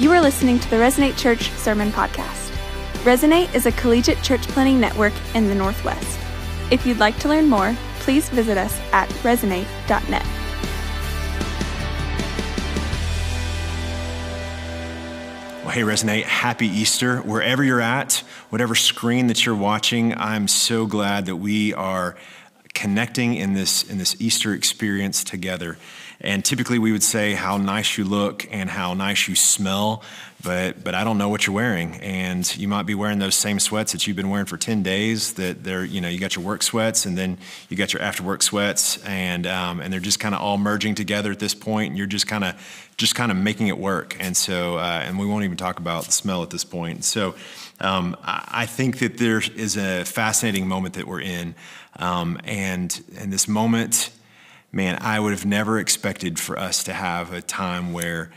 You are listening to the Resonate Church Sermon Podcast. Resonate is a collegiate church planting network in the Northwest. If you'd like to learn more, please visit us at resonate.net. Well, hey, Resonate, happy Easter. Wherever you're at, whatever screen that you're watching, I'm so glad that we are connecting in this, in this Easter experience together. And typically we would say how nice you look and how nice you smell, but, but I don't know what you're wearing. And you might be wearing those same sweats that you've been wearing for 10 days that they're, you know, you got your work sweats and then you got your after work sweats and, um, and they're just kind of all merging together at this point and you're just kind of, just kind of making it work. And so, uh, and we won't even talk about the smell at this point. So um, I think that there is a fascinating moment that we're in. Um, and, and this moment, man, I would have never expected for us to have a time where,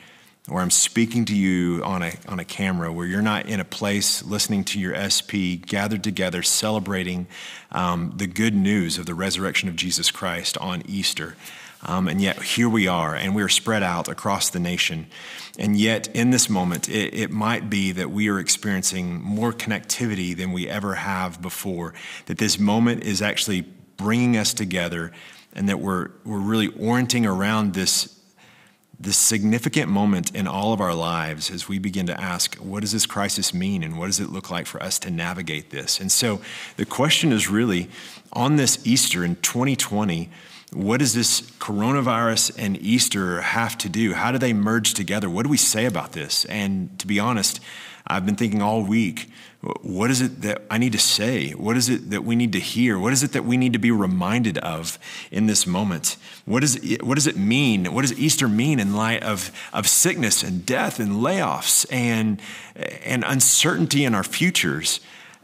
where I'm speaking to you on a, on a camera, where you're not in a place listening to your SP, gathered together, celebrating um, the good news of the resurrection of Jesus Christ on Easter. Um, and yet, here we are, and we are spread out across the nation. And yet, in this moment, it, it, might be that we are experiencing more connectivity than we ever have before. That this moment is actually bringing us together and that we're, we're really orienting around this, this significant moment in all of our lives as we begin to ask, what does this crisis mean and what does it look like for us to navigate this? And so the question is really on this Easter in 2020, what does this coronavirus and Easter have to do? How do they merge together? What do we say about this? And to be honest, I've been thinking all week what is it that I need to say? What is it that we need to hear? What is it that we need to be reminded of in this moment? What, is it, what does it mean? What does Easter mean in light of, of sickness and death and layoffs and, and uncertainty in our futures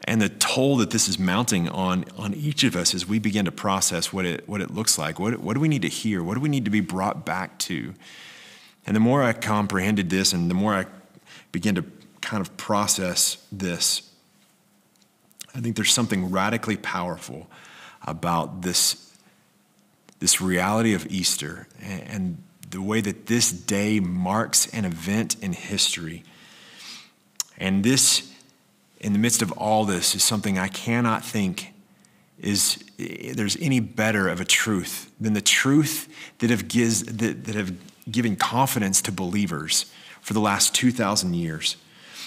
and the toll that this is mounting on, on each of us as we begin to process what it, what it looks like? What, what do we need to hear? What do we need to be brought back to? And the more I comprehended this and the more I began to kind of process this, I think there's something radically powerful about this, this reality of Easter and the way that this day marks an event in history. And this, in the midst of all this, is something I cannot think is there's any better of a truth than the truth that have, gives, that, that have given confidence to believers for the last 2,000 years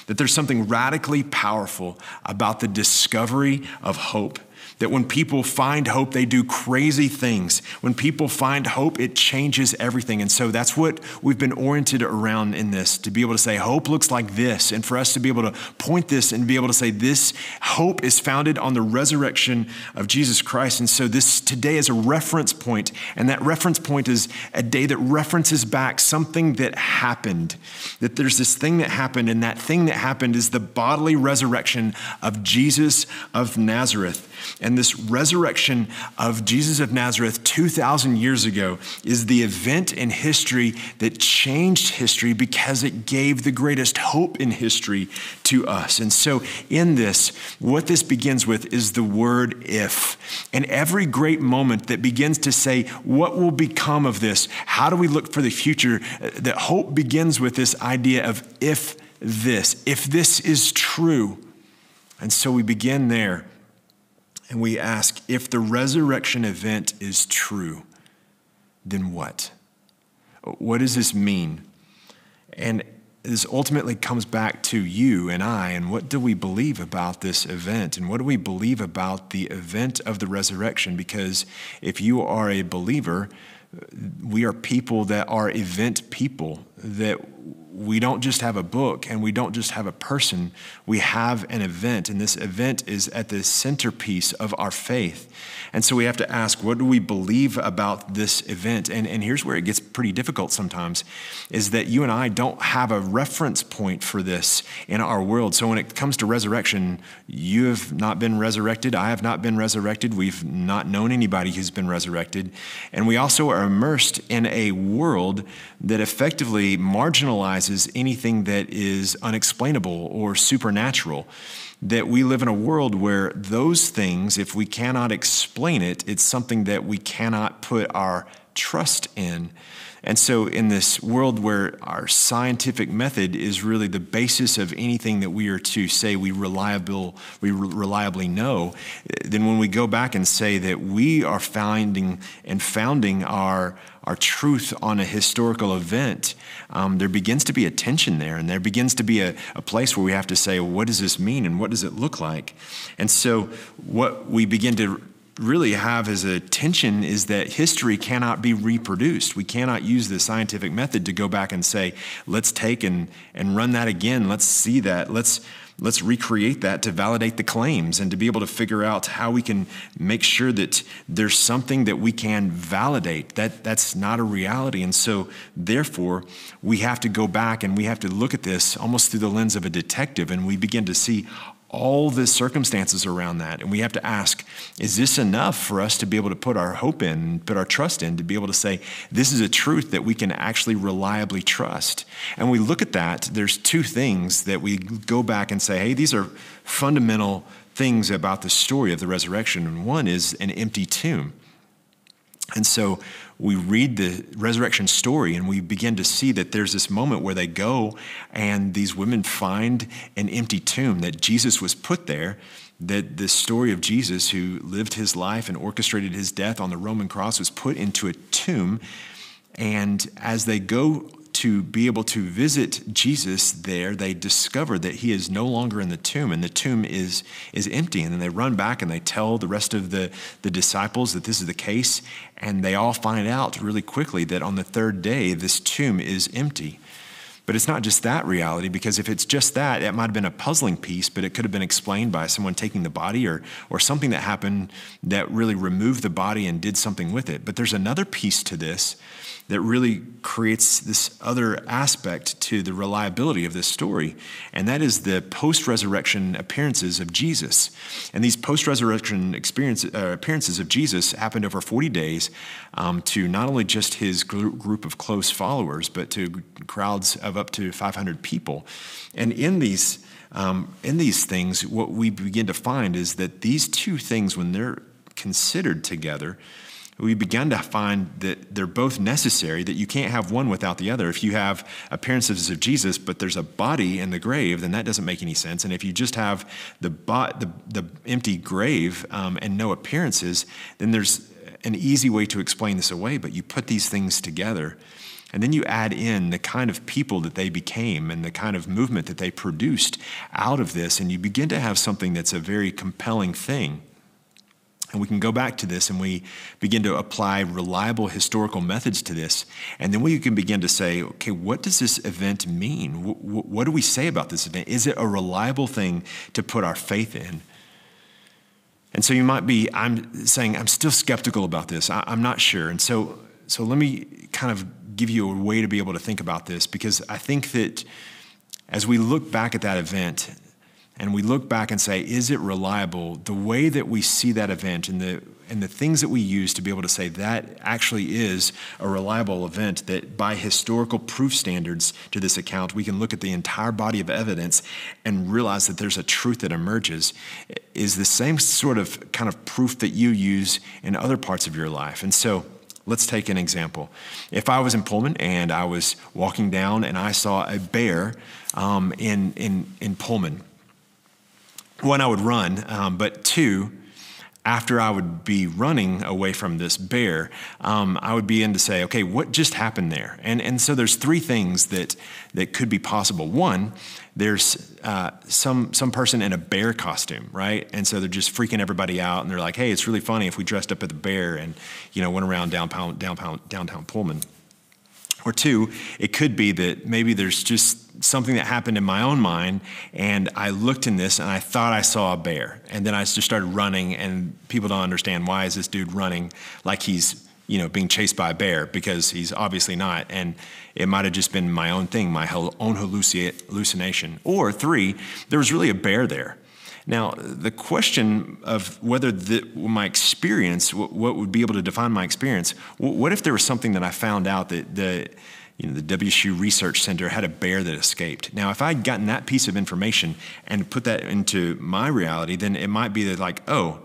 that there's something radically powerful about the discovery of hope that when people find hope, they do crazy things. When people find hope, it changes everything. And so that's what we've been oriented around in this to be able to say, hope looks like this. And for us to be able to point this and be able to say, this hope is founded on the resurrection of Jesus Christ. And so this today is a reference point, And that reference point is a day that references back something that happened. That there's this thing that happened, and that thing that happened is the bodily resurrection of Jesus of Nazareth. And this resurrection of Jesus of Nazareth 2,000 years ago is the event in history that changed history because it gave the greatest hope in history to us. And so, in this, what this begins with is the word if. And every great moment that begins to say, What will become of this? How do we look for the future? Uh, that hope begins with this idea of if this, if this is true. And so we begin there and we ask if the resurrection event is true, then what? What does this mean? And this ultimately comes back to you and I, and what do we believe about this event? And what do we believe about the event of the resurrection? Because if you are a believer, we are people that are event people, that we don't just have a book and we don't just have a person, we have an event. And this event is at the centerpiece of our faith. And so we have to ask, what do we believe about this event? And, and here's where it gets pretty difficult sometimes is that you and I don't have a reference point for this in our world. So when it comes to resurrection, you have not been resurrected. I have not been resurrected. We've not known anybody who's been resurrected. And we also are immersed in a world that effectively marginalizes anything that is unexplainable or supernatural. That we live in a world where those things, if we cannot explain it, it's something that we cannot put our trust in. And so, in this world where our scientific method is really the basis of anything that we are to say we reliable, we reliably know, then when we go back and say that we are finding and founding our our truth on a historical event, um, there begins to be a tension there, and there begins to be a, a place where we have to say, what does this mean, and what does it look like? And so, what we begin to really have as a tension is that history cannot be reproduced. We cannot use the scientific method to go back and say, let's take and, and run that again. Let's see that. Let's, let's recreate that to validate the claims and to be able to figure out how we can make sure that there's something that we can validate. That, that's not a reality. And so, therefore, we have to go back and we have to look at this almost through the lens of a detective and we begin to see all the circumstances around that. And we have to ask, is this enough for us to be able to put our hope in, put our trust in, to be able to say, this is a truth that we can actually reliably trust? And we look at that, there's two things that we go back and say, hey, these are fundamental things about the story of the resurrection. And one is an empty tomb. And so we read the resurrection story and we begin to see that there's this moment where they go and these women find an empty tomb, that Jesus was put there, that the story of Jesus, who lived his life and orchestrated his death on the Roman cross, was put into a tomb. And as they go to be able to visit Jesus there, they discover that he is no longer in the tomb and the tomb is, is empty. And then they run back and they tell the rest of the, the disciples that this is the case. And they all find out really quickly that on the third day, this tomb is empty. But it's not just that reality, because if it's just that, it might have been a puzzling piece, but it could have been explained by someone taking the body or, or something that happened that really removed the body and did something with it. But there's another piece to this that really creates this other aspect to the reliability of this story, and that is the post resurrection appearances of Jesus. And these post resurrection uh, appearances of Jesus happened over 40 days um, to not only just his group of close followers, but to crowds of up to 500 people. And in these um, in these things, what we begin to find is that these two things, when they're considered together, we began to find that they're both necessary, that you can't have one without the other. If you have appearances of Jesus, but there's a body in the grave, then that doesn't make any sense. And if you just have the, bo- the, the empty grave um, and no appearances, then there's an easy way to explain this away, but you put these things together. And then you add in the kind of people that they became and the kind of movement that they produced out of this, and you begin to have something that's a very compelling thing. And we can go back to this and we begin to apply reliable historical methods to this. And then we can begin to say, okay, what does this event mean? What do we say about this event? Is it a reliable thing to put our faith in? And so you might be, I'm saying, I'm still skeptical about this. I'm not sure. And so, so let me kind of give you a way to be able to think about this because I think that as we look back at that event, and we look back and say, is it reliable? The way that we see that event and the, and the things that we use to be able to say that actually is a reliable event, that by historical proof standards to this account, we can look at the entire body of evidence and realize that there's a truth that emerges, is the same sort of kind of proof that you use in other parts of your life. And so, Let's take an example. If I was in Pullman and I was walking down and I saw a bear um, in, in, in Pullman, one, I would run, um, but two, after I would be running away from this bear, um, I would begin to say, okay, what just happened there? And, and so there's three things that, that could be possible. One, there's uh, some, some person in a bear costume, right? And so they're just freaking everybody out, and they're like, hey, it's really funny if we dressed up as a bear and, you know, went around downtown, downtown, downtown Pullman. Or two, it could be that maybe there's just something that happened in my own mind, and I looked in this and I thought I saw a bear. And then I just started running, and people don't understand why is this dude running like he's you know being chased by a bear because he's obviously not. And it might have just been my own thing my own hallucination. Or three there was really a bear there now, the question of whether the, my experience, what, would be able to define my experience, what if there was something that I found out that the, you know, the WSU Research Center had a bear that escaped? Now, if I'd gotten that piece of information and put that into my reality, then it might be that, like, oh,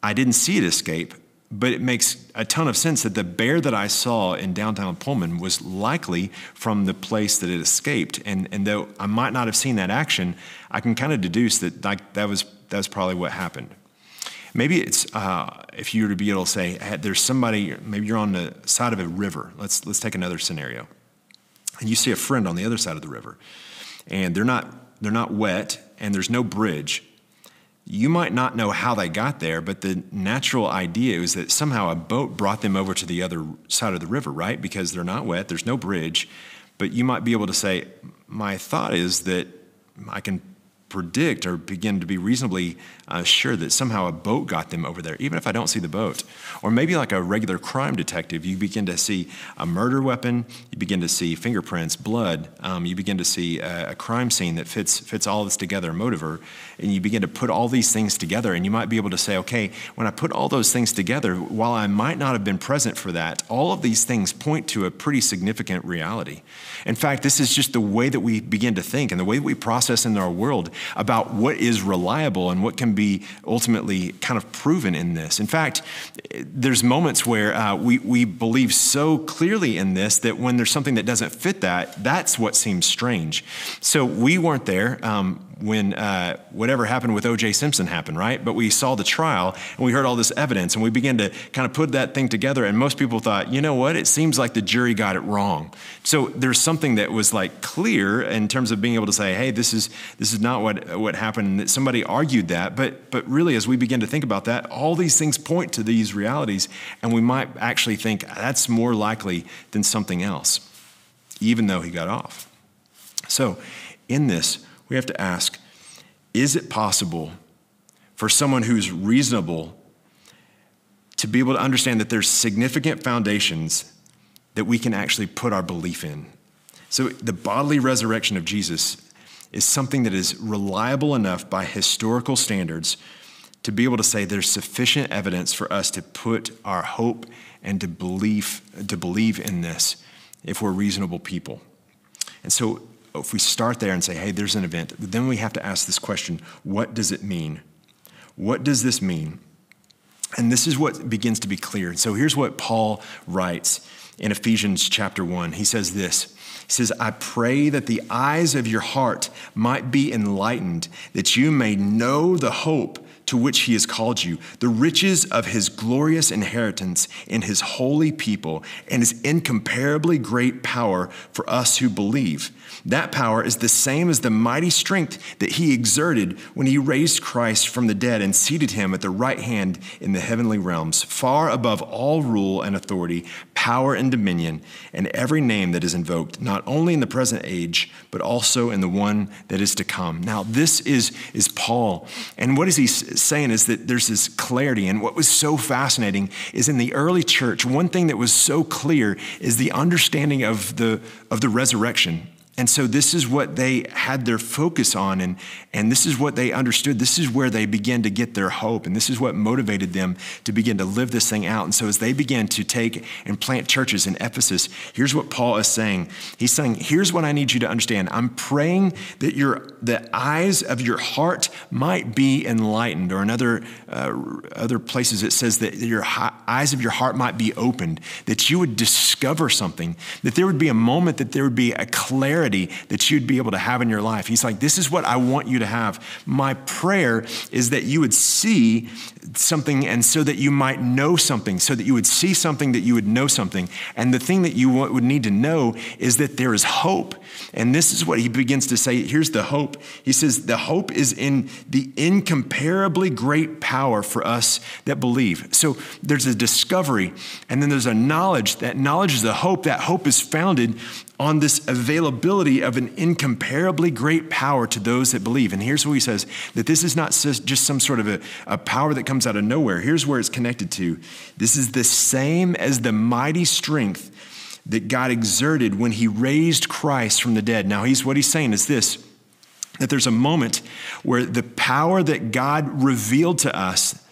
I didn't see it escape, but it makes a ton of sense that the bear that I saw in downtown Pullman was likely from the place that it escaped. And, and though I might not have seen that action, I can kind of deduce that like, that, was, that was probably what happened. Maybe it's uh, if you were to be able to say, there's somebody, maybe you're on the side of a river. Let's, let's take another scenario. And you see a friend on the other side of the river, and they're not, they're not wet, and there's no bridge. You might not know how they got there, but the natural idea is that somehow a boat brought them over to the other side of the river, right? Because they're not wet, there's no bridge. But you might be able to say, My thought is that I can predict or begin to be reasonably uh, sure that somehow a boat got them over there, even if I don't see the boat. Or maybe like a regular crime detective, you begin to see a murder weapon, you begin to see fingerprints, blood, um, you begin to see a, a, crime scene that fits, fits all this together, a motiver, and you begin to put all these things together. And you might be able to say, okay, when I put all those things together, while I might not have been present for that, all of these things point to a pretty significant reality. In fact, this is just the way that we begin to think and the way that we process in our world about what is reliable and what can be ultimately kind of proven in this. In fact, there's moments where uh, we, we believe so clearly in this that when there's something that doesn't fit that, that's what seems strange. So we weren't there. Um, when uh, whatever happened with O.J. Simpson happened, right? But we saw the trial and we heard all this evidence and we began to kind of put that thing together. And most people thought, you know what? It seems like the jury got it wrong. So there's something that was like clear in terms of being able to say, hey, this is this is not what what happened. And that somebody argued that, but but really, as we begin to think about that, all these things point to these realities, and we might actually think that's more likely than something else, even though he got off. So, in this we have to ask is it possible for someone who's reasonable to be able to understand that there's significant foundations that we can actually put our belief in? So, the bodily resurrection of Jesus is something that is reliable enough by historical standards to be able to say there's sufficient evidence for us to put our hope and to believe, to believe in this if we're reasonable people. And so if we start there and say, hey, there's an event, then we have to ask this question what does it mean? What does this mean? And this is what begins to be clear. So here's what Paul writes in Ephesians chapter 1. He says this He says, I pray that the eyes of your heart might be enlightened, that you may know the hope to which he has called you, the riches of his glorious inheritance in his holy people, and his incomparably great power for us who believe. That power is the same as the mighty strength that he exerted when he raised Christ from the dead and seated him at the right hand in the heavenly realms, far above all rule and authority, power and dominion, and every name that is invoked, not only in the present age, but also in the one that is to come. Now, this is, is Paul. And what is he saying is that there's this clarity. And what was so fascinating is in the early church, one thing that was so clear is the understanding of the, of the resurrection and so this is what they had their focus on, and, and this is what they understood. This is where they began to get their hope, and this is what motivated them to begin to live this thing out. And so as they began to take and plant churches in Ephesus, here's what Paul is saying. He's saying, here's what I need you to understand. I'm praying that your the eyes of your heart might be enlightened, or in other, uh, other places it says that your eyes of your heart might be opened, that you would discover something, that there would be a moment that there would be a clarity clarity that you'd be able to have in your life. He's like, This is what I want you to have. My prayer is that you would see something and so that you might know something, so that you would see something, that you would know something. And the thing that you would need to know is that there is hope. And this is what he begins to say. Here's the hope. He says, The hope is in the incomparably great power for us that believe. So there's a discovery, and then there's a knowledge. That knowledge is the hope. That hope is founded on this availability of an incomparably great power to those that believe. And here's what he says that this is not just some sort of a, a, power that comes out of nowhere. Here's where it's connected to this is the same as the mighty strength that God exerted when he raised Christ from the dead. Now, he's, what he's saying is this that there's a moment where the power that God revealed to us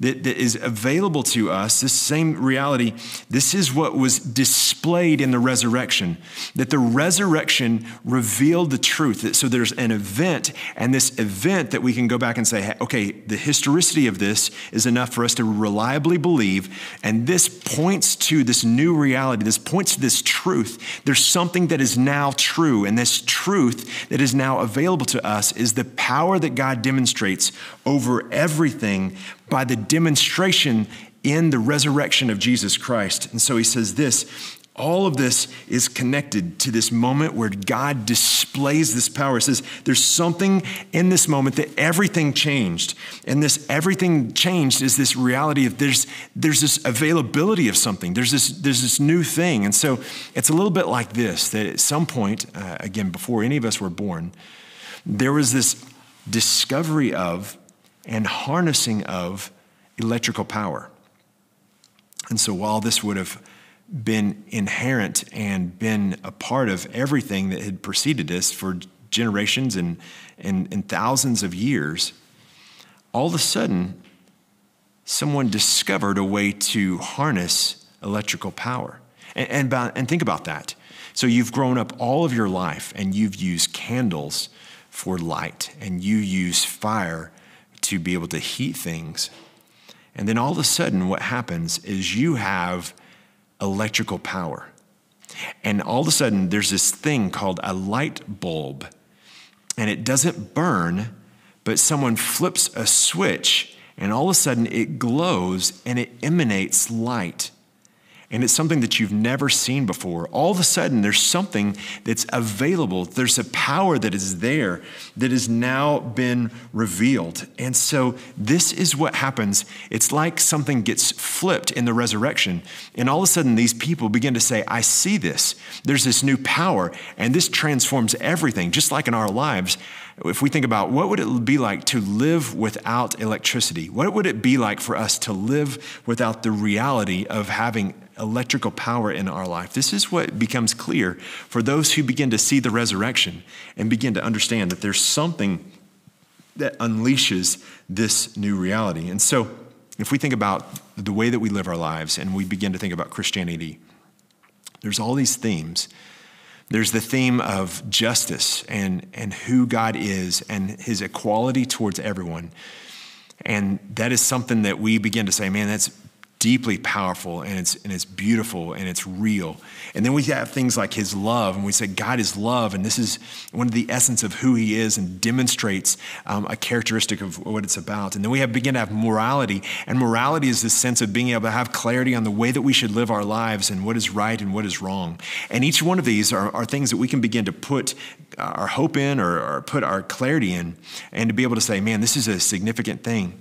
that, that is available to us, this same reality, this is what was displayed in the resurrection. That the resurrection revealed the truth. So there's an event, and this event that we can go back and say, okay, the historicity of this is enough for us to reliably believe, and this points to this new reality. This points to this truth. There's something that is now true, and this truth that is now available to us is the power that God demonstrates over everything by the demonstration in the resurrection of Jesus Christ. And so he says this all of this is connected to this moment where God displays this power. It says there's something in this moment that everything changed. And this everything changed is this reality of there's, there's this availability of something, there's this, there's this new thing. And so it's a little bit like this that at some point, uh, again, before any of us were born, there was this discovery of and harnessing of electrical power. And so while this would have been inherent and been a part of everything that had preceded this for generations and, and, and thousands of years, all of a sudden, someone discovered a way to harness electrical power. And, and, and think about that. So you've grown up all of your life and you've used candles for light, and you use fire to be able to heat things. And then all of a sudden, what happens is you have electrical power. And all of a sudden, there's this thing called a light bulb, and it doesn't burn, but someone flips a switch, and all of a sudden, it glows and it emanates light and it's something that you've never seen before, all of a sudden there's something that's available. There's a power that is there that has now been revealed. And so this is what happens. It's like something gets flipped in the resurrection. And all of a sudden these people begin to say, I see this. There's this new power, and this transforms everything, just like in our lives if we think about what would it be like to live without electricity what would it be like for us to live without the reality of having electrical power in our life. This is what becomes clear for those who begin to see the resurrection and begin to understand that there's something that unleashes this new reality. And so, if we think about the way that we live our lives and we begin to think about Christianity, there's all these themes. There's the theme of justice and, and who God is and his equality towards everyone. And that is something that we begin to say, man, that's deeply powerful and it's, and it's beautiful and it's real. And then we have things like his love, and we say God is love, and this is one of the essence of who he is and demonstrates um, a characteristic of what it's about. And then we have begin to have morality, and morality is this sense of being able to have clarity on the way that we should live our lives and what is right and what is wrong. And each one of these are, are things that we can begin to put our hope in or, or put our clarity in, and to be able to say, man, this is a significant thing.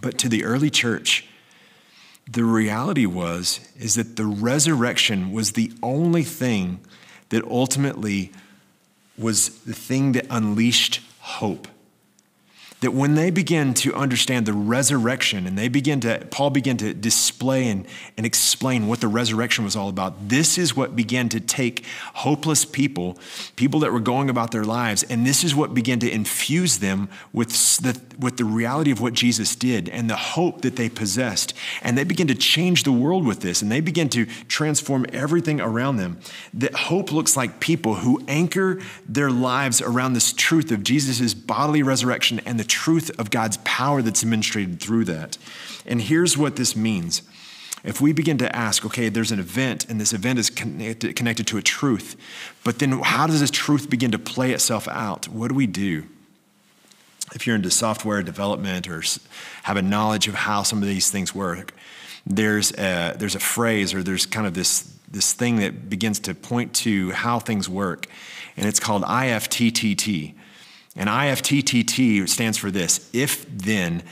But to the early church, the reality was is that the resurrection was the only thing that ultimately was the thing that unleashed hope that when they begin to understand the resurrection and they begin to, Paul began to display and, and explain what the resurrection was all about, this is what began to take hopeless people, people that were going about their lives, and this is what began to infuse them with the, with the reality of what Jesus did and the hope that they possessed. And they begin to change the world with this, and they begin to transform everything around them. That hope looks like people who anchor their lives around this truth of Jesus' bodily resurrection and the truth of God's power that's demonstrated through that. And here's what this means. If we begin to ask, okay, there's an event, and this event is connected, connected to a truth, but then how does this truth begin to play itself out? What do we do? If you're into software development or have a knowledge of how some of these things work, there's a, there's a phrase or there's kind of this, this thing that begins to point to how things work, and it's called IFTTT. And IFTTT stands for this if then,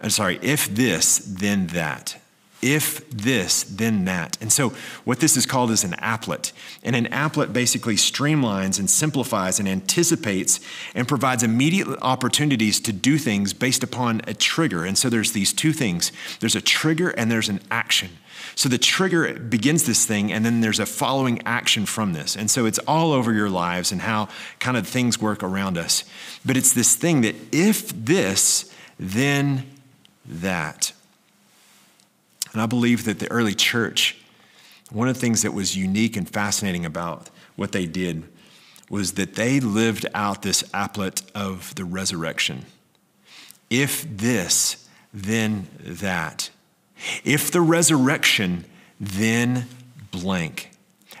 I'm sorry, if this, then that. If this, then that. And so, what this is called is an applet. And an applet basically streamlines and simplifies and anticipates and provides immediate opportunities to do things based upon a trigger. And so, there's these two things there's a trigger and there's an action. So the trigger begins this thing, and then there's a following action from this. And so it's all over your lives and how kind of things work around us. But it's this thing that if this, then that. And I believe that the early church, one of the things that was unique and fascinating about what they did was that they lived out this applet of the resurrection. If this, then that. If the resurrection, then blank.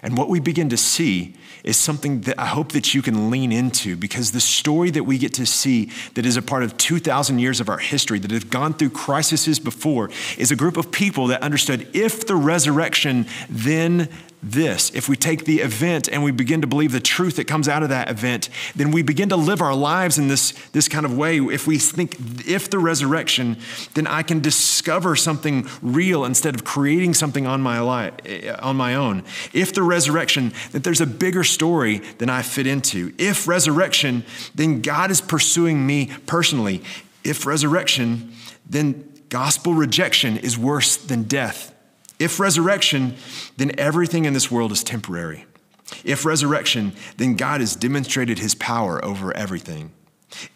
And what we begin to see is something that I hope that you can lean into because the story that we get to see that is a part of 2,000 years of our history that have gone through crises before is a group of people that understood if the resurrection, then this. If we take the event and we begin to believe the truth that comes out of that event, then we begin to live our lives in this, this kind of way. If we think, if the resurrection, then I can discover something real instead of creating something on my, life, eh, on my own. If the resurrection, that there's a bigger story than I fit into. If resurrection, then God is pursuing me personally. If resurrection, then gospel rejection is worse than death. If resurrection, then everything in this world is temporary. If resurrection, then God has demonstrated his power over everything.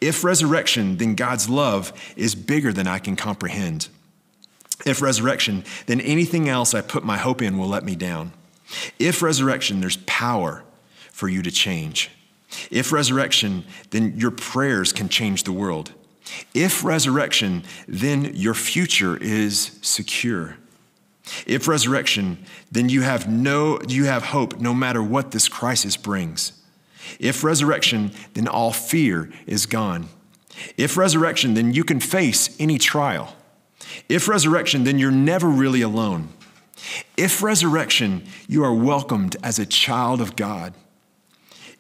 If resurrection, then God's love is bigger than I can comprehend. If resurrection, then anything else I put my hope in will let me down. If resurrection, there's power for you to change. If resurrection, then your prayers can change the world. If resurrection, then your future is secure. If resurrection, then you have no you have hope no matter what this crisis brings. If resurrection, then all fear is gone. If resurrection, then you can face any trial. If resurrection, then you're never really alone. If resurrection, you are welcomed as a child of God.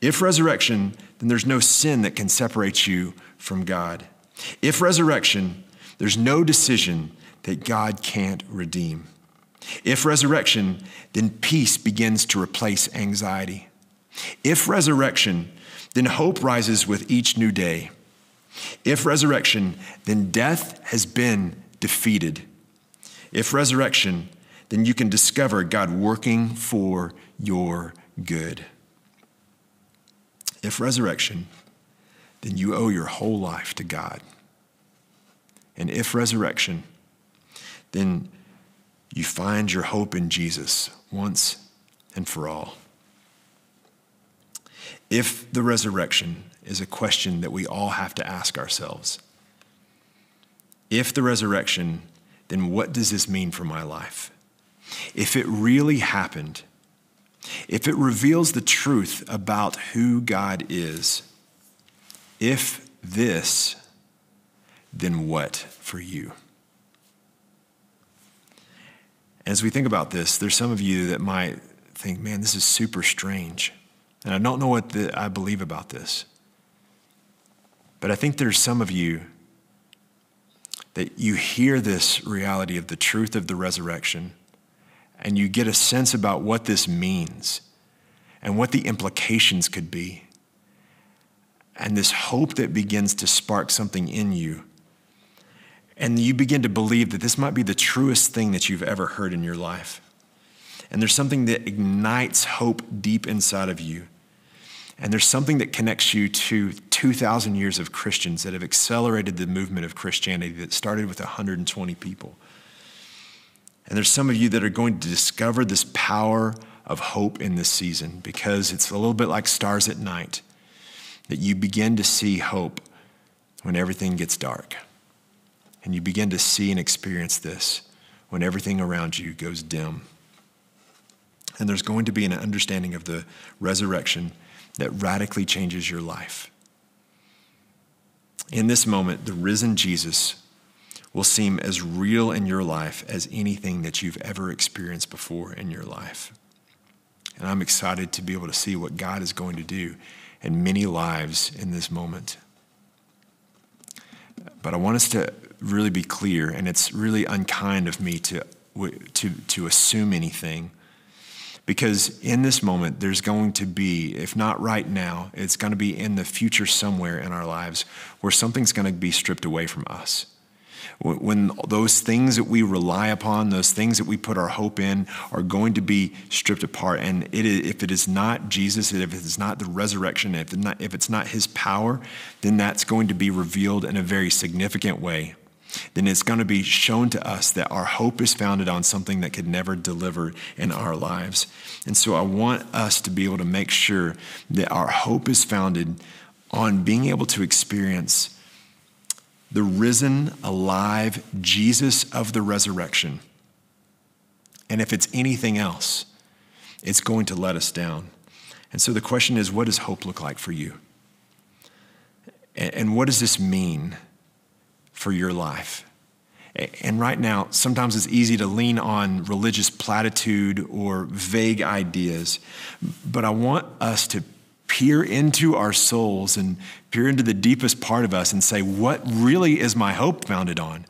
If resurrection, then there's no sin that can separate you from God. If resurrection, there's no decision that God can't redeem. If resurrection, then peace begins to replace anxiety. If resurrection, then hope rises with each new day. If resurrection, then death has been defeated. If resurrection, then you can discover God working for your good. If resurrection, then you owe your whole life to God. And if resurrection, then you find your hope in Jesus once and for all. If the resurrection is a question that we all have to ask ourselves, if the resurrection, then what does this mean for my life? If it really happened, if it reveals the truth about who God is, if this, then what for you? As we think about this, there's some of you that might think, man, this is super strange. And I don't know what the, I believe about this. But I think there's some of you that you hear this reality of the truth of the resurrection and you get a sense about what this means and what the implications could be. And this hope that begins to spark something in you and you begin to believe that this might be the truest thing that you've ever heard in your life. And there's something that ignites hope deep inside of you. And there's something that connects you to 2,000 years of Christians that have accelerated the movement of Christianity that started with 120 people. And there's some of you that are going to discover this power of hope in this season because it's a little bit like stars at night, that you begin to see hope when everything gets dark. And you begin to see and experience this when everything around you goes dim. And there's going to be an understanding of the resurrection that radically changes your life. In this moment, the risen Jesus will seem as real in your life as anything that you've ever experienced before in your life. And I'm excited to be able to see what God is going to do in many lives in this moment. But I want us to really be clear, and it's really unkind of me to, to, to assume anything. Because in this moment, there's going to be, if not right now, it's going to be in the future somewhere in our lives where something's going to be stripped away from us. When those things that we rely upon, those things that we put our hope in, are going to be stripped apart. And it is, if it is not Jesus, if it is not the resurrection, if, not, if it's not his power, then that's going to be revealed in a very significant way then it's going to be shown to us that our hope is founded on something that could never deliver in our lives. And so I want us to be able to make sure that our hope is founded on being able to experience the risen, alive Jesus of the resurrection. And if it's anything else, it's going to let us down. And so the question is what does hope look like for you? And what does this mean for your life? And right now, sometimes it's easy to lean on religious platitude or vague ideas, but I want us to peer into our souls and peer into the deepest part of us and say, what really is my hope founded on?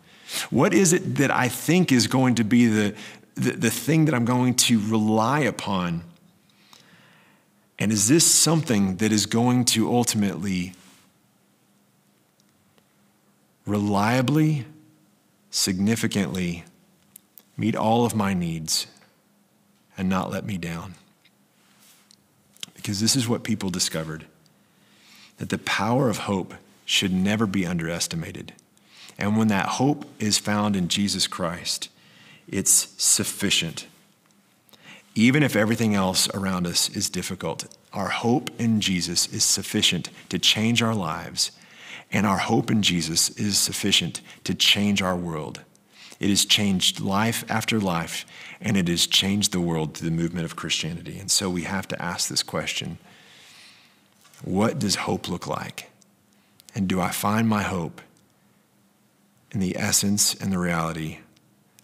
What is it that I think is going to be the, the, the thing that I'm going to rely upon? And is this something that is going to ultimately reliably, significantly meet all of my needs and not let me down? Because this is what people discovered that the power of hope should never be underestimated. And when that hope is found in Jesus Christ, it's sufficient. Even if everything else around us is difficult, our hope in Jesus is sufficient to change our lives, and our hope in Jesus is sufficient to change our world. It has changed life after life, and it has changed the world through the movement of Christianity. And so we have to ask this question What does hope look like? And do I find my hope in the essence and the reality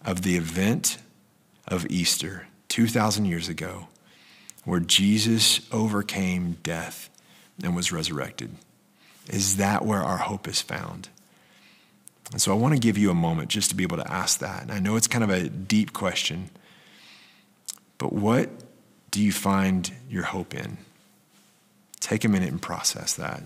of the event of Easter 2,000 years ago, where Jesus overcame death and was resurrected? Is that where our hope is found? And so I want to give you a moment just to be able to ask that. And I know it's kind of a deep question, but what do you find your hope in? Take a minute and process that.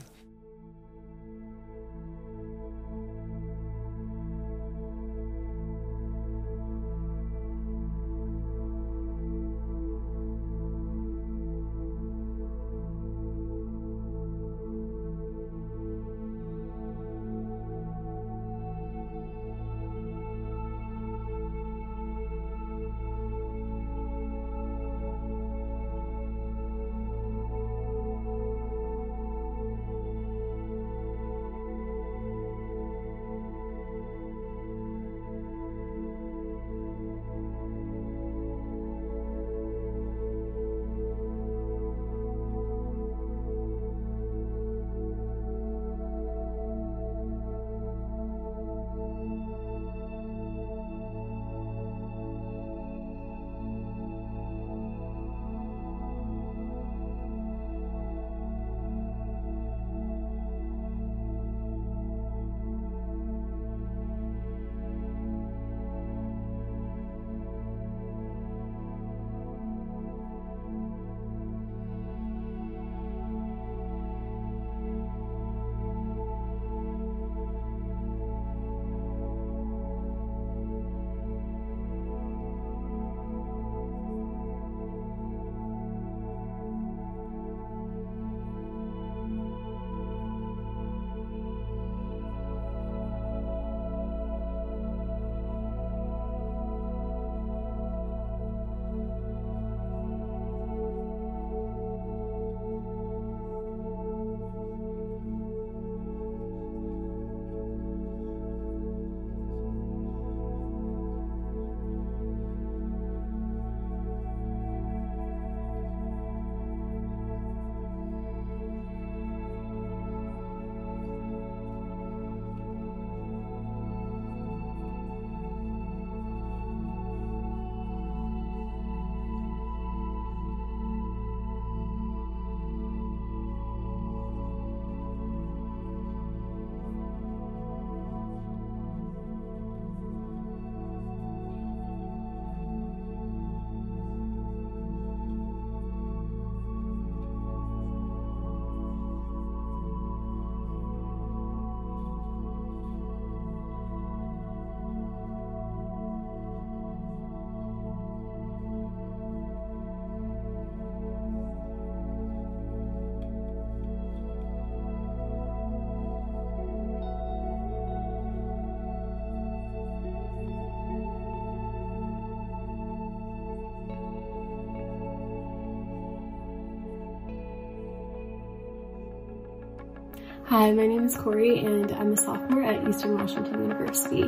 Hi, my name is Corey and I'm a sophomore at Eastern Washington University.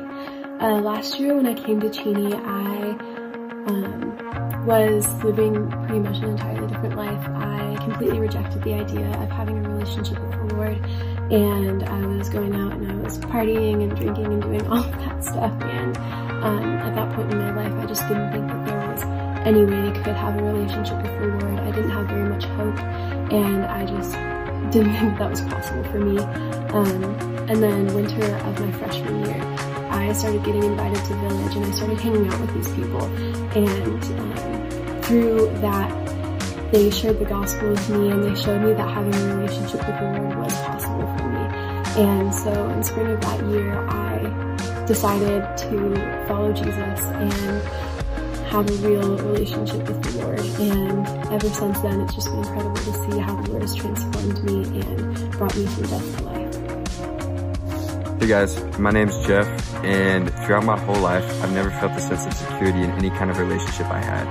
Uh, last year when I came to Cheney, I um, was living pretty much an entirely different life. I completely rejected the idea of having a relationship with the Lord and I was going out and I was partying and drinking and doing all that stuff and um, at that point in my life I just didn't think that there was any way I could have a relationship with the Lord. I didn't have very much hope and I just didn't think that was possible for me. Um, and then winter of my freshman year, I started getting invited to Village and I started hanging out with these people. And um, through that, they shared the gospel with me and they showed me that having a relationship with the Lord was possible for me. And so in spring of that year, I decided to follow Jesus and have a real relationship with the Lord. And ever since then, it's just been incredible to see how the Lord has transformed me and brought me from death to life. Hey guys, my name is Jeff, and throughout my whole life, I've never felt a sense of security in any kind of relationship I had.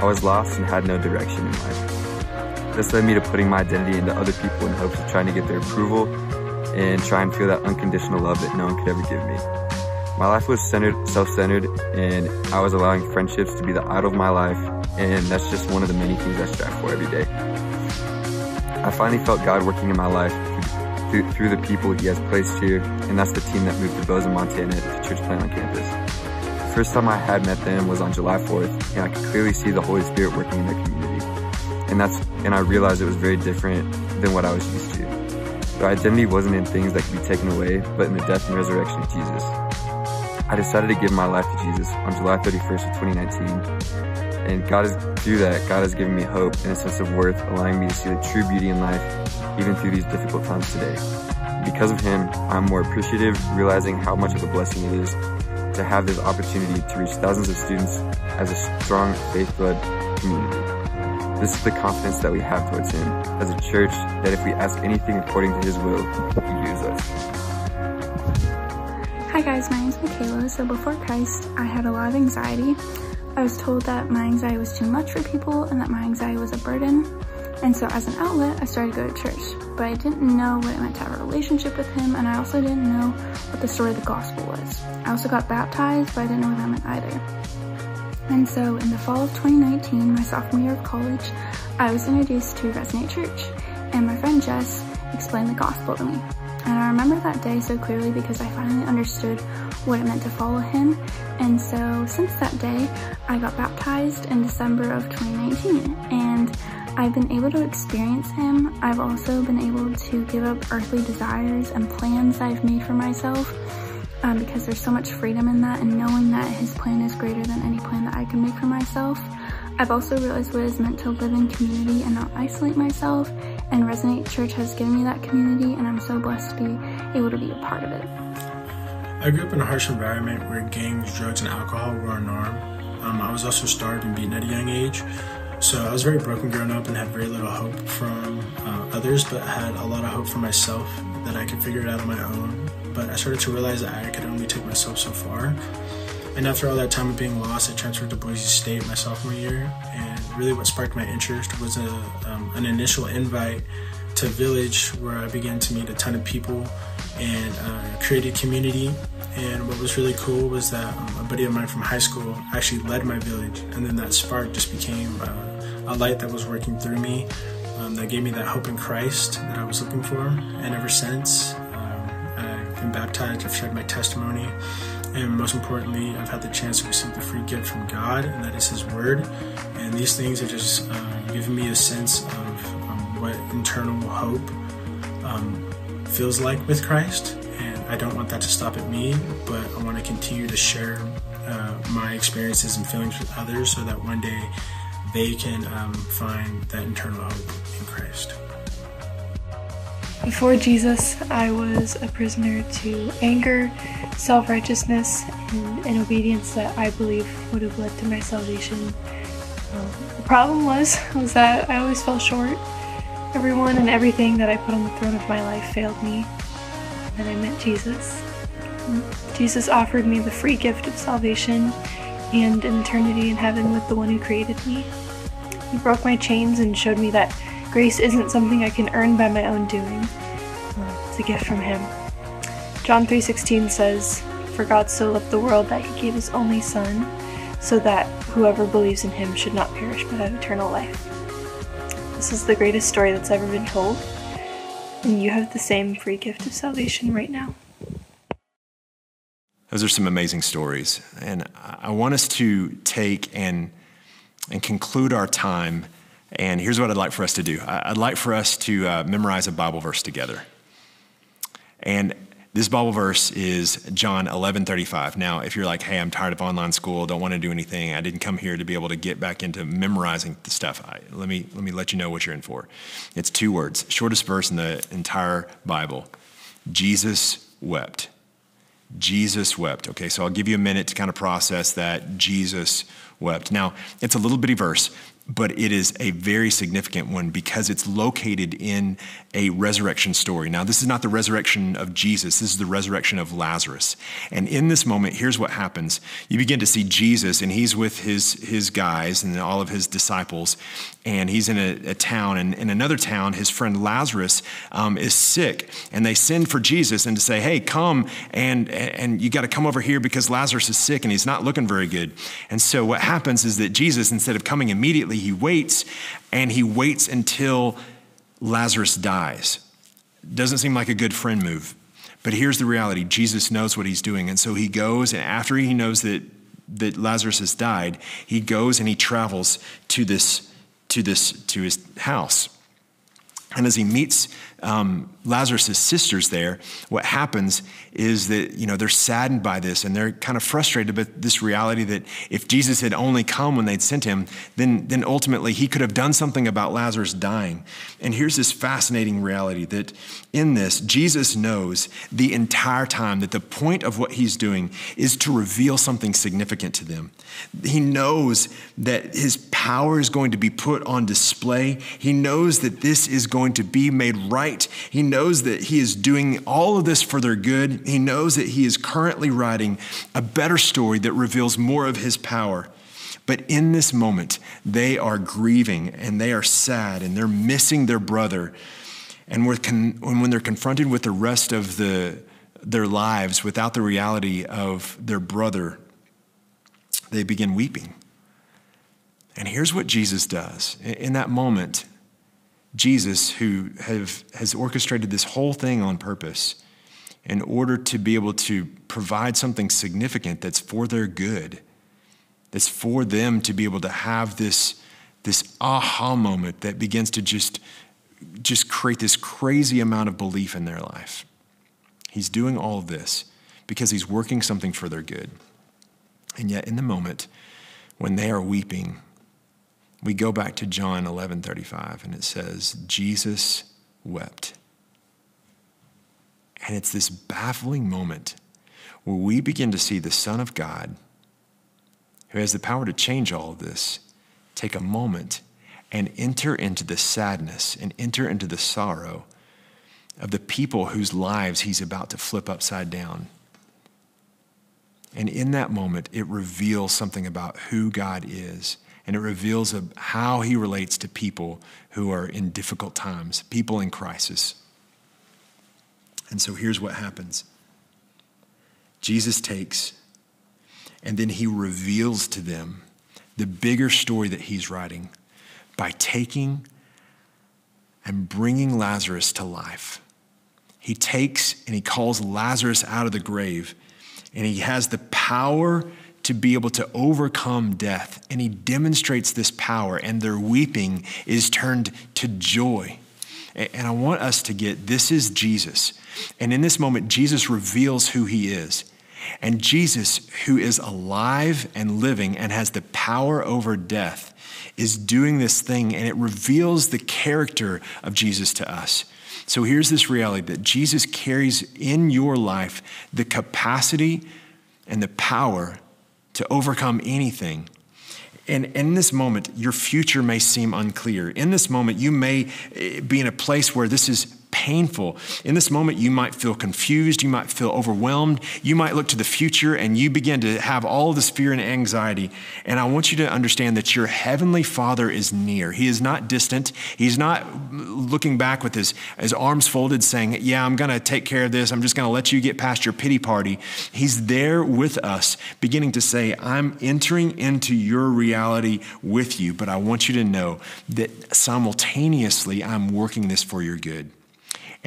I was lost and had no direction in life. This led me to putting my identity into other people in hopes of trying to get their approval and try and feel that unconditional love that no one could ever give me. My life was centered, self-centered, and I was allowing friendships to be the idol of my life, and that's just one of the many things I strive for every day. I finally felt God working in my life through, through the people He has placed here, and that's the team that moved to Bozeman, Montana to church plant on campus. The first time I had met them was on July 4th, and I could clearly see the Holy Spirit working in their community. And that's, and I realized it was very different than what I was used to. Their identity wasn't in things that could be taken away, but in the death and resurrection of Jesus. I decided to give my life to Jesus on July 31st of 2019. And God has, through that, God has given me hope and a sense of worth, allowing me to see the true beauty in life, even through these difficult times today. Because of Him, I'm more appreciative, realizing how much of a blessing it is to have this opportunity to reach thousands of students as a strong, faith-led community. This is the confidence that we have towards Him as a church that if we ask anything according to His will, He hears us. Hi guys, my name is Michaela. So before Christ, I had a lot of anxiety. I was told that my anxiety was too much for people and that my anxiety was a burden. And so as an outlet, I started to go to church, but I didn't know what it meant to have a relationship with him, and I also didn't know what the story of the gospel was. I also got baptized, but I didn't know what that meant either. And so in the fall of 2019, my sophomore year of college, I was introduced to Resonate Church, and my friend Jess explained the gospel to me. And I remember that day so clearly because I finally understood what it meant to follow him. And so since that day, I got baptized in December of 2019 and I've been able to experience him. I've also been able to give up earthly desires and plans I've made for myself um, because there's so much freedom in that and knowing that his plan is greater than any plan that I can make for myself. I've also realized what it's meant to live in community and not isolate myself and Resonate Church has given me that community and I'm so blessed to be able to be a part of it. I grew up in a harsh environment where gangs, drugs, and alcohol were a norm. Um, I was also starved and beaten at a young age. So I was very broken growing up and had very little hope from uh, others, but had a lot of hope for myself that I could figure it out on my own. But I started to realize that I could only take myself so far. And after all that time of being lost, I transferred to Boise State my sophomore year. And really, what sparked my interest was a, um, an initial invite to Village where I began to meet a ton of people and uh, created community. And what was really cool was that um, a buddy of mine from high school actually led my village. And then that spark just became uh, a light that was working through me um, that gave me that hope in Christ that I was looking for. And ever since, um, I've been baptized, I've shared my testimony. And most importantly, I've had the chance to receive the free gift from God, and that is His Word. And these things have just uh, given me a sense of um, what internal hope um, feels like with Christ. And I don't want that to stop at me, but I want to continue to share uh, my experiences and feelings with others so that one day they can um, find that internal hope in Christ. Before Jesus, I was a prisoner to anger, self righteousness, and an obedience that I believe would have led to my salvation. Um, the problem was, was that I always fell short. Everyone and everything that I put on the throne of my life failed me. And I met Jesus. Jesus offered me the free gift of salvation and an eternity in heaven with the one who created me. He broke my chains and showed me that Grace isn't something I can earn by my own doing. It's a gift from Him. John 3:16 says, "For God so loved the world that He gave His only Son, so that whoever believes in Him should not perish but have eternal life." This is the greatest story that's ever been told, and you have the same free gift of salvation right now. Those are some amazing stories. And I want us to take and, and conclude our time. And here's what I'd like for us to do I'd like for us to uh, memorize a Bible verse together. And this Bible verse is John 11 35. Now, if you're like, hey, I'm tired of online school, don't want to do anything, I didn't come here to be able to get back into memorizing the stuff, I, let, me, let me let you know what you're in for. It's two words, shortest verse in the entire Bible Jesus wept. Jesus wept. Okay, so I'll give you a minute to kind of process that. Jesus wept. Now, it's a little bitty verse, but it is a very significant one because it's located in a resurrection story. Now, this is not the resurrection of Jesus, this is the resurrection of Lazarus. And in this moment, here's what happens. You begin to see Jesus, and he's with his, his guys and all of his disciples, and he's in a, a town. And in another town, his friend Lazarus um, is sick, and they send for Jesus and to say, hey, come, and, and you got to come over here because Lazarus is sick and he's not looking very good. And so what happens is that Jesus, instead of coming immediately, he waits and he waits until Lazarus dies. Doesn't seem like a good friend move. But here's the reality Jesus knows what he's doing. And so he goes, and after he knows that, that Lazarus has died, he goes and he travels to this, to this, to his house. And as he meets um, Lazarus' sisters there, what happens is that, you know, they're saddened by this and they're kind of frustrated by this reality that if Jesus had only come when they'd sent him, then, then ultimately he could have done something about Lazarus dying. And here's this fascinating reality that in this, Jesus knows the entire time that the point of what he's doing is to reveal something significant to them. He knows that his power is going to be put on display. He knows that this is going to be made right. He knows that he is doing all of this for their good. He knows that he is currently writing a better story that reveals more of his power. But in this moment, they are grieving and they are sad and they're missing their brother. And when they're confronted with the rest of the, their lives without the reality of their brother, they begin weeping. And here's what Jesus does. In that moment, Jesus, who have, has orchestrated this whole thing on purpose in order to be able to provide something significant that's for their good, that's for them to be able to have this, this aha moment that begins to just, just create this crazy amount of belief in their life. He's doing all of this because he's working something for their good. And yet, in the moment when they are weeping, we go back to John 11 35, and it says, Jesus wept. And it's this baffling moment where we begin to see the Son of God, who has the power to change all of this, take a moment and enter into the sadness and enter into the sorrow of the people whose lives he's about to flip upside down. And in that moment, it reveals something about who God is. And it reveals how he relates to people who are in difficult times, people in crisis. And so here's what happens Jesus takes, and then he reveals to them the bigger story that he's writing by taking and bringing Lazarus to life. He takes and he calls Lazarus out of the grave and he has the power to be able to overcome death. And he demonstrates this power, and their weeping is turned to joy. And I want us to get this is Jesus. And in this moment, Jesus reveals who he is. And Jesus, who is alive and living and has the power over death, is doing this thing, and it reveals the character of Jesus to us. So here's this reality that Jesus carries in your life the capacity and the power to overcome anything. And in this moment, your future may seem unclear. In this moment, you may eh, be in a place where this is painful. In this moment, you might feel confused. You might feel overwhelmed. You might look to the future and you begin to have all this fear and anxiety. And I want you to understand that your heavenly Father is near. He is not distant. He's not looking back with his, his arms folded saying, Yeah, I'm going to take care of this. I'm just going to let you get past your pity party. He's there with us, beginning to say, I'm entering into your reality with you, but I want you to know that simultaneously I'm working this for your good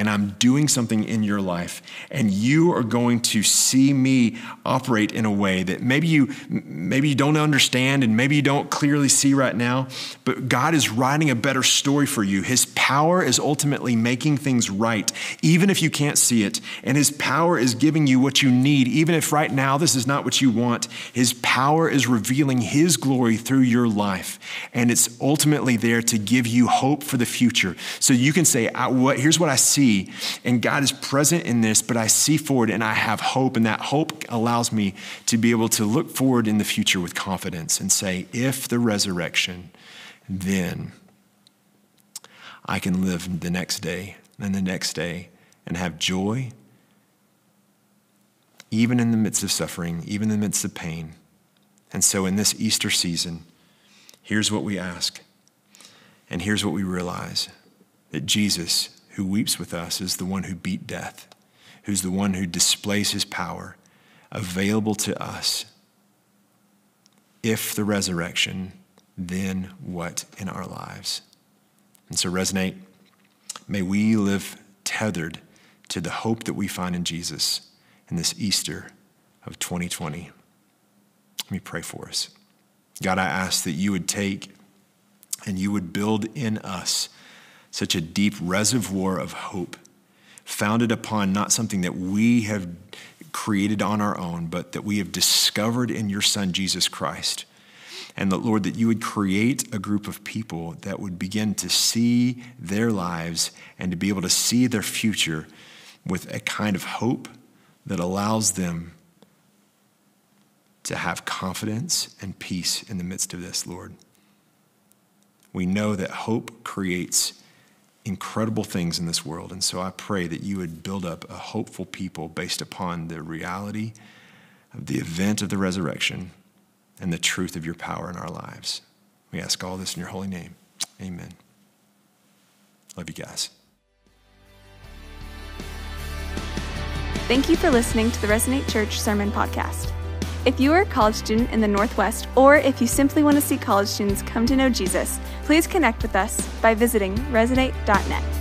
and I'm doing something in your life, and you are going to see me operate in a way that maybe you maybe you don't understand and maybe you don't clearly see right now, but God is writing a better story for you. His power is ultimately making things right, even if you can't see it, and his power is giving you what you need, even if right now this is not what you want. His power is revealing his glory through your life, and it's ultimately there to give you hope for the future. So you can say, "What? Here's what I see." See. And God is present in this, but I see forward and I have hope. And that hope allows me to be able to look forward in the future with confidence and say, if the resurrection, then I can live the next day and the next day and have joy, even in the midst of suffering, even in the midst of pain. And so in this Easter season, here's what we ask, and here's what we realize that Jesus who weeps with us is the one who beat death, who's the one who displays his power available to us. If the resurrection, then what in our lives? And so, resonate, may we live tethered to the hope that we find in Jesus in this Easter of 2020. Let me pray for us. God, I ask that you would take and you would build in us such a deep reservoir of hope, founded upon not something that we have created on our own, but that we have discovered in your Son, Jesus Christ. And that, Lord, that you would create a group of people that would begin to see their lives and to be able to see their future with a kind of hope that allows them to have confidence and peace in the midst of this, Lord. We know that hope creates incredible things in this world. And so I pray that you would build up a hopeful people based upon the reality of the event of the resurrection and the truth of your power in our lives. We ask all this in your holy name. Amen. Love you guys. Thank you for listening to the Resonate Church Sermon Podcast. If you are a college student in the Northwest, or if you simply want to see college students come to know Jesus, please connect with us by visiting resonate.net.